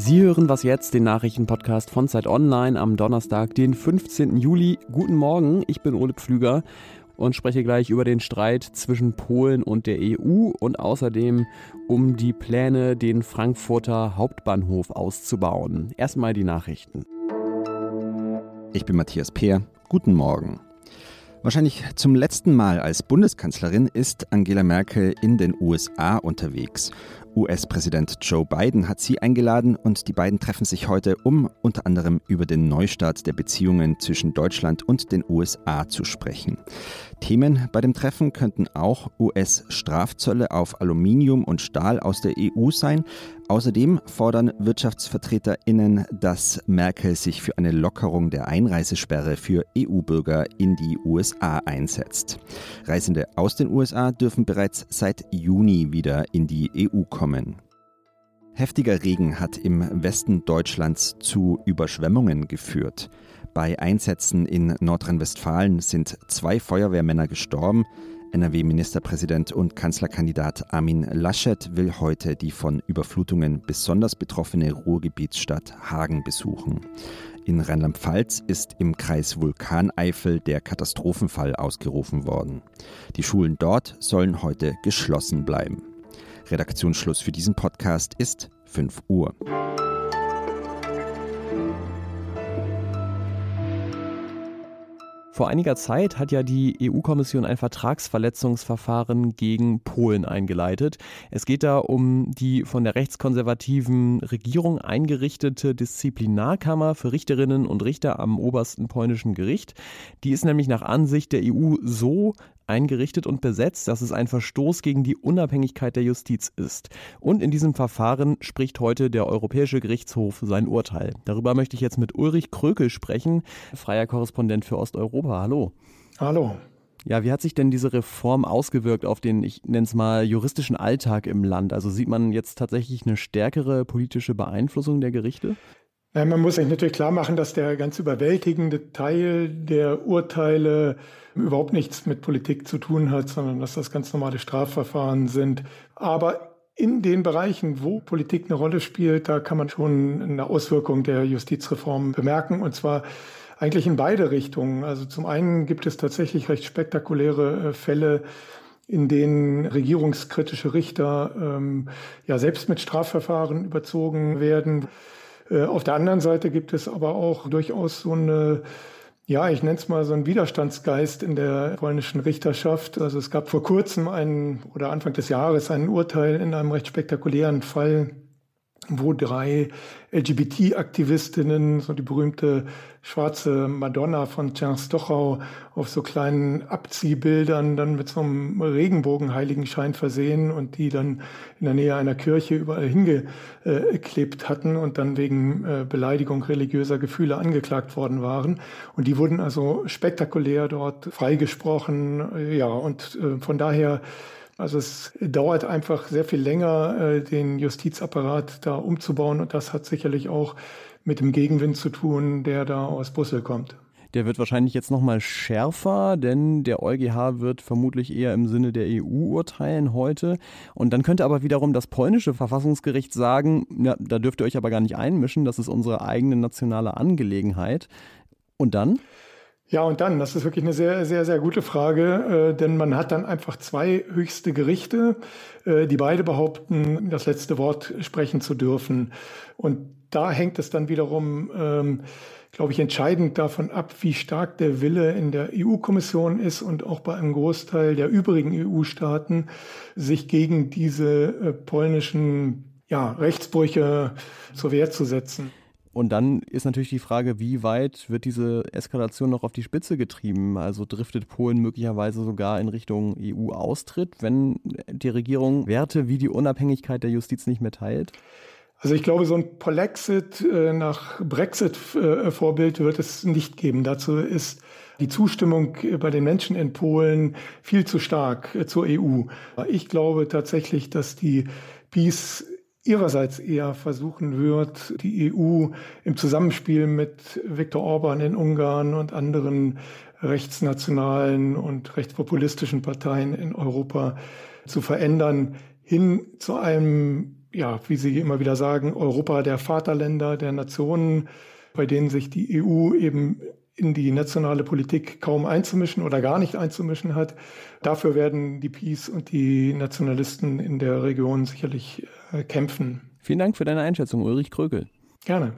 Sie hören was jetzt, den Nachrichtenpodcast von Zeit Online am Donnerstag, den 15. Juli. Guten Morgen, ich bin Ole Pflüger und spreche gleich über den Streit zwischen Polen und der EU und außerdem um die Pläne, den Frankfurter Hauptbahnhof auszubauen. Erstmal die Nachrichten. Ich bin Matthias Peer. Guten Morgen. Wahrscheinlich zum letzten Mal als Bundeskanzlerin ist Angela Merkel in den USA unterwegs. US-Präsident Joe Biden hat sie eingeladen und die beiden treffen sich heute, um unter anderem über den Neustart der Beziehungen zwischen Deutschland und den USA zu sprechen. Themen bei dem Treffen könnten auch US-Strafzölle auf Aluminium und Stahl aus der EU sein. Außerdem fordern WirtschaftsvertreterInnen, dass Merkel sich für eine Lockerung der Einreisesperre für EU-Bürger in die USA einsetzt. Reisende aus den USA dürfen bereits seit Juni wieder in die EU kommen. Heftiger Regen hat im Westen Deutschlands zu Überschwemmungen geführt. Bei Einsätzen in Nordrhein-Westfalen sind zwei Feuerwehrmänner gestorben. NRW-Ministerpräsident und Kanzlerkandidat Armin Laschet will heute die von Überflutungen besonders betroffene Ruhrgebietsstadt Hagen besuchen. In Rheinland-Pfalz ist im Kreis Vulkaneifel der Katastrophenfall ausgerufen worden. Die Schulen dort sollen heute geschlossen bleiben. Redaktionsschluss für diesen Podcast ist 5 Uhr. Vor einiger Zeit hat ja die EU-Kommission ein Vertragsverletzungsverfahren gegen Polen eingeleitet. Es geht da um die von der rechtskonservativen Regierung eingerichtete Disziplinarkammer für Richterinnen und Richter am obersten polnischen Gericht. Die ist nämlich nach Ansicht der EU so eingerichtet und besetzt, dass es ein Verstoß gegen die Unabhängigkeit der Justiz ist. Und in diesem Verfahren spricht heute der Europäische Gerichtshof sein Urteil. Darüber möchte ich jetzt mit Ulrich Krökel sprechen, freier Korrespondent für Osteuropa. Hallo. Hallo. Ja, wie hat sich denn diese Reform ausgewirkt auf den, ich nenne es mal, juristischen Alltag im Land? Also sieht man jetzt tatsächlich eine stärkere politische Beeinflussung der Gerichte? Man muss sich natürlich klar machen, dass der ganz überwältigende Teil der Urteile überhaupt nichts mit Politik zu tun hat, sondern dass das ganz normale Strafverfahren sind. Aber in den Bereichen, wo Politik eine Rolle spielt, da kann man schon eine Auswirkung der Justizreform bemerken, und zwar eigentlich in beide Richtungen. Also zum einen gibt es tatsächlich recht spektakuläre äh, Fälle, in denen regierungskritische Richter ähm, ja selbst mit Strafverfahren überzogen werden. Äh, auf der anderen Seite gibt es aber auch durchaus so eine ja, ich nenne es mal so einen Widerstandsgeist in der polnischen Richterschaft. Also es gab vor kurzem einen oder Anfang des Jahres ein Urteil in einem recht spektakulären Fall wo drei LGBT-Aktivistinnen, so die berühmte schwarze Madonna von Stochau auf so kleinen Abziehbildern dann mit so einem Regenbogenheiligenschein versehen und die dann in der Nähe einer Kirche überall hingeklebt hatten und dann wegen äh, Beleidigung religiöser Gefühle angeklagt worden waren. Und die wurden also spektakulär dort freigesprochen. Ja, und äh, von daher also es dauert einfach sehr viel länger, äh, den Justizapparat da umzubauen und das hat sicherlich auch mit dem Gegenwind zu tun, der da aus Brüssel kommt. Der wird wahrscheinlich jetzt nochmal schärfer, denn der EuGH wird vermutlich eher im Sinne der EU urteilen heute. Und dann könnte aber wiederum das polnische Verfassungsgericht sagen, ja, da dürft ihr euch aber gar nicht einmischen, das ist unsere eigene nationale Angelegenheit. Und dann? Ja, und dann, das ist wirklich eine sehr, sehr, sehr gute Frage, äh, denn man hat dann einfach zwei höchste Gerichte, äh, die beide behaupten, das letzte Wort sprechen zu dürfen. Und da hängt es dann wiederum, ähm, glaube ich, entscheidend davon ab, wie stark der Wille in der EU-Kommission ist und auch bei einem Großteil der übrigen EU-Staaten, sich gegen diese äh, polnischen ja, Rechtsbrüche zur Wehr zu setzen. Und dann ist natürlich die Frage, wie weit wird diese Eskalation noch auf die Spitze getrieben? Also driftet Polen möglicherweise sogar in Richtung EU-Austritt, wenn die Regierung Werte wie die Unabhängigkeit der Justiz nicht mehr teilt? Also ich glaube, so ein Polexit äh, nach Brexit-Vorbild wird es nicht geben. Dazu ist die Zustimmung bei den Menschen in Polen viel zu stark äh, zur EU. Ich glaube tatsächlich, dass die Peace ihrerseits eher versuchen wird, die EU im Zusammenspiel mit Viktor Orban in Ungarn und anderen rechtsnationalen und rechtspopulistischen Parteien in Europa zu verändern, hin zu einem ja, wie Sie immer wieder sagen, Europa der Vaterländer, der Nationen, bei denen sich die EU eben in die nationale Politik kaum einzumischen oder gar nicht einzumischen hat. Dafür werden die Peace und die Nationalisten in der Region sicherlich äh, kämpfen. Vielen Dank für deine Einschätzung, Ulrich Krögel. Gerne.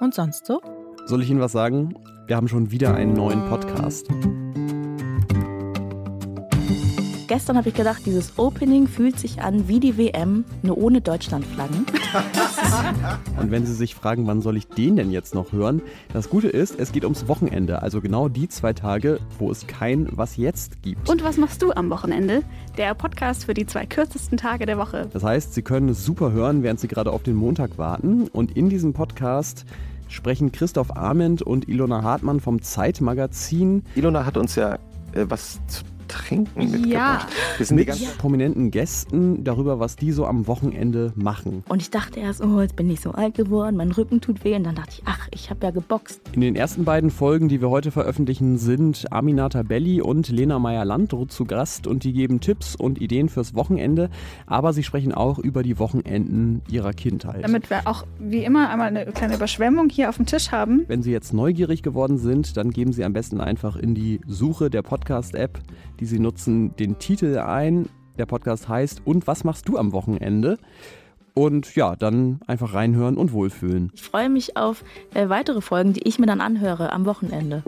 Und sonst so? Soll ich Ihnen was sagen? Wir haben schon wieder einen neuen Podcast. Gestern habe ich gedacht, dieses Opening fühlt sich an wie die WM, nur ohne Deutschlandflaggen. Und wenn Sie sich fragen, wann soll ich den denn jetzt noch hören? Das Gute ist, es geht ums Wochenende, also genau die zwei Tage, wo es kein Was jetzt gibt. Und was machst du am Wochenende? Der Podcast für die zwei kürzesten Tage der Woche. Das heißt, Sie können es super hören, während Sie gerade auf den Montag warten. Und in diesem Podcast sprechen Christoph Arment und Ilona Hartmann vom Zeitmagazin. Ilona hat uns ja äh, was zu Trinken mitgebracht. Ja. Wir sind mit die ganze prominenten Gästen darüber, was die so am Wochenende machen. Und ich dachte erst, oh, jetzt bin ich so alt geworden, mein Rücken tut weh. Und dann dachte ich, ach, ich habe ja geboxt. In den ersten beiden Folgen, die wir heute veröffentlichen, sind Aminata Belli und Lena Meyer-Landrut zu Gast und die geben Tipps und Ideen fürs Wochenende, aber sie sprechen auch über die Wochenenden ihrer Kindheit. Damit wir auch wie immer einmal eine kleine Überschwemmung hier auf dem Tisch haben. Wenn Sie jetzt neugierig geworden sind, dann geben Sie am besten einfach in die Suche der Podcast-App, die Sie nutzen, den Titel ein. Der Podcast heißt Und was machst du am Wochenende? Und ja, dann einfach reinhören und wohlfühlen. Ich freue mich auf äh, weitere Folgen, die ich mir dann anhöre am Wochenende.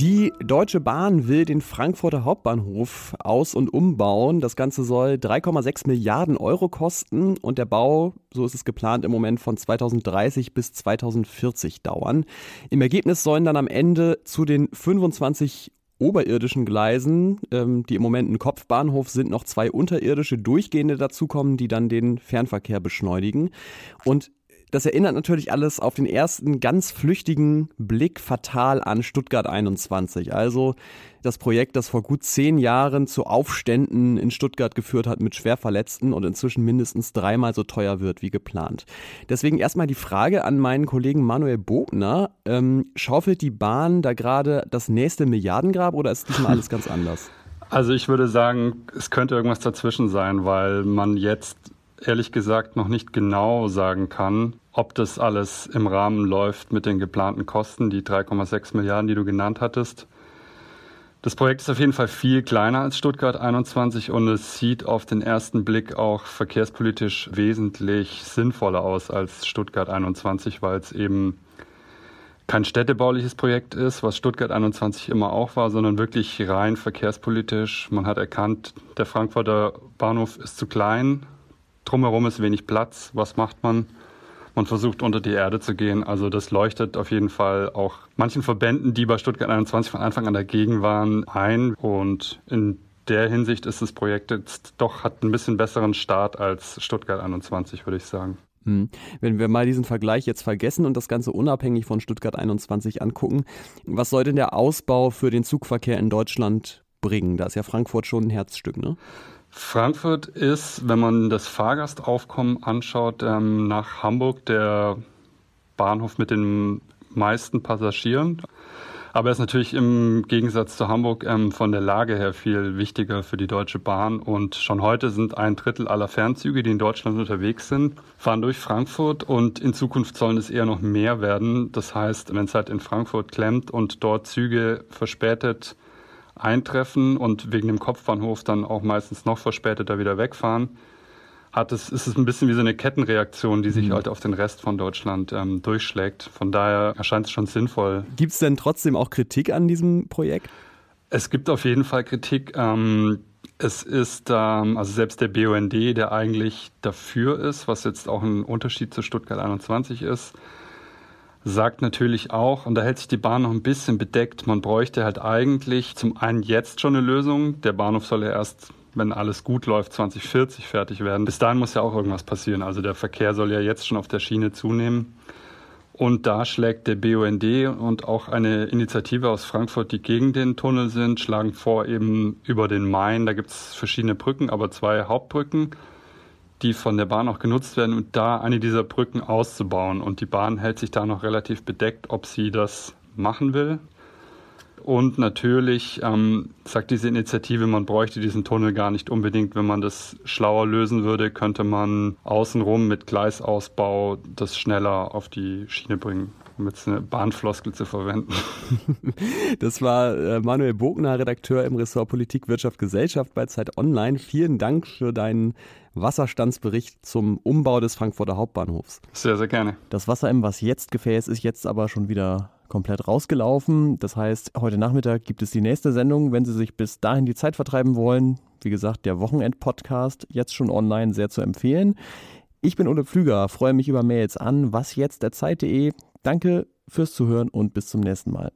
Die Deutsche Bahn will den Frankfurter Hauptbahnhof aus- und umbauen. Das Ganze soll 3,6 Milliarden Euro kosten und der Bau, so ist es geplant, im Moment von 2030 bis 2040 dauern. Im Ergebnis sollen dann am Ende zu den 25 oberirdischen Gleisen, ähm, die im Moment ein Kopfbahnhof sind, noch zwei unterirdische durchgehende dazukommen, die dann den Fernverkehr beschleunigen. Und das erinnert natürlich alles auf den ersten ganz flüchtigen Blick fatal an Stuttgart 21. Also das Projekt, das vor gut zehn Jahren zu Aufständen in Stuttgart geführt hat mit Schwerverletzten und inzwischen mindestens dreimal so teuer wird wie geplant. Deswegen erstmal die Frage an meinen Kollegen Manuel Bogner. Ähm, schaufelt die Bahn da gerade das nächste Milliardengrab oder ist diesmal alles ganz anders? Also ich würde sagen, es könnte irgendwas dazwischen sein, weil man jetzt ehrlich gesagt noch nicht genau sagen kann, ob das alles im Rahmen läuft mit den geplanten Kosten, die 3,6 Milliarden, die du genannt hattest. Das Projekt ist auf jeden Fall viel kleiner als Stuttgart 21 und es sieht auf den ersten Blick auch verkehrspolitisch wesentlich sinnvoller aus als Stuttgart 21, weil es eben kein städtebauliches Projekt ist, was Stuttgart 21 immer auch war, sondern wirklich rein verkehrspolitisch. Man hat erkannt, der Frankfurter Bahnhof ist zu klein, drumherum ist wenig Platz. Was macht man? Man versucht unter die Erde zu gehen. Also das leuchtet auf jeden Fall auch manchen Verbänden, die bei Stuttgart 21 von Anfang an dagegen waren, ein. Und in der Hinsicht ist das Projekt jetzt doch, hat ein bisschen besseren Start als Stuttgart 21, würde ich sagen. Hm. Wenn wir mal diesen Vergleich jetzt vergessen und das Ganze unabhängig von Stuttgart 21 angucken, was soll denn der Ausbau für den Zugverkehr in Deutschland bringen? Da ist ja Frankfurt schon ein Herzstück, ne? Frankfurt ist, wenn man das Fahrgastaufkommen anschaut, ähm, nach Hamburg der Bahnhof mit den meisten Passagieren. Aber er ist natürlich im Gegensatz zu Hamburg ähm, von der Lage her viel wichtiger für die Deutsche Bahn. Und schon heute sind ein Drittel aller Fernzüge, die in Deutschland unterwegs sind, fahren durch Frankfurt. Und in Zukunft sollen es eher noch mehr werden. Das heißt, wenn es halt in Frankfurt klemmt und dort Züge verspätet eintreffen und wegen dem Kopfbahnhof dann auch meistens noch verspäteter wieder wegfahren, hat es, ist es ein bisschen wie so eine Kettenreaktion, die sich Mhm. halt auf den Rest von Deutschland ähm, durchschlägt. Von daher erscheint es schon sinnvoll. Gibt es denn trotzdem auch Kritik an diesem Projekt? Es gibt auf jeden Fall Kritik. Ähm, es ist, ähm, also selbst der BUND, der eigentlich dafür ist, was jetzt auch ein Unterschied zu Stuttgart 21 ist, sagt natürlich auch, und da hält sich die Bahn noch ein bisschen bedeckt, man bräuchte halt eigentlich zum einen jetzt schon eine Lösung. Der Bahnhof soll ja erst, wenn alles gut läuft, 2040 fertig werden. Bis dahin muss ja auch irgendwas passieren. Also der Verkehr soll ja jetzt schon auf der Schiene zunehmen. Und da schlägt der BUND und auch eine Initiative aus Frankfurt, die gegen den Tunnel sind, schlagen vor, eben über den Main, da gibt es verschiedene Brücken, aber zwei Hauptbrücken, die von der Bahn auch genutzt werden und da eine dieser Brücken auszubauen. Und die Bahn hält sich da noch relativ bedeckt, ob sie das machen will. Und natürlich ähm, sagt diese Initiative, man bräuchte diesen Tunnel gar nicht unbedingt. Wenn man das schlauer lösen würde, könnte man außenrum mit Gleisausbau das schneller auf die Schiene bringen um jetzt eine Bahnfloskel zu verwenden. Das war äh, Manuel Bogner, Redakteur im Ressort Politik, Wirtschaft, Gesellschaft bei Zeit Online. Vielen Dank für deinen Wasserstandsbericht zum Umbau des Frankfurter Hauptbahnhofs. Sehr, sehr gerne. Das Wasser im Was jetzt Gefäß ist jetzt aber schon wieder komplett rausgelaufen. Das heißt, heute Nachmittag gibt es die nächste Sendung. Wenn Sie sich bis dahin die Zeit vertreiben wollen, wie gesagt, der Wochenend-Podcast jetzt schon online sehr zu empfehlen. Ich bin Ole Pflüger, freue mich über Mails an wasjetzt.zeit.de. Danke fürs Zuhören und bis zum nächsten Mal.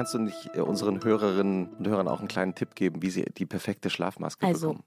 Kannst du nicht äh, unseren Hörerinnen und Hörern auch einen kleinen Tipp geben, wie sie die perfekte Schlafmaske Also, bekommen?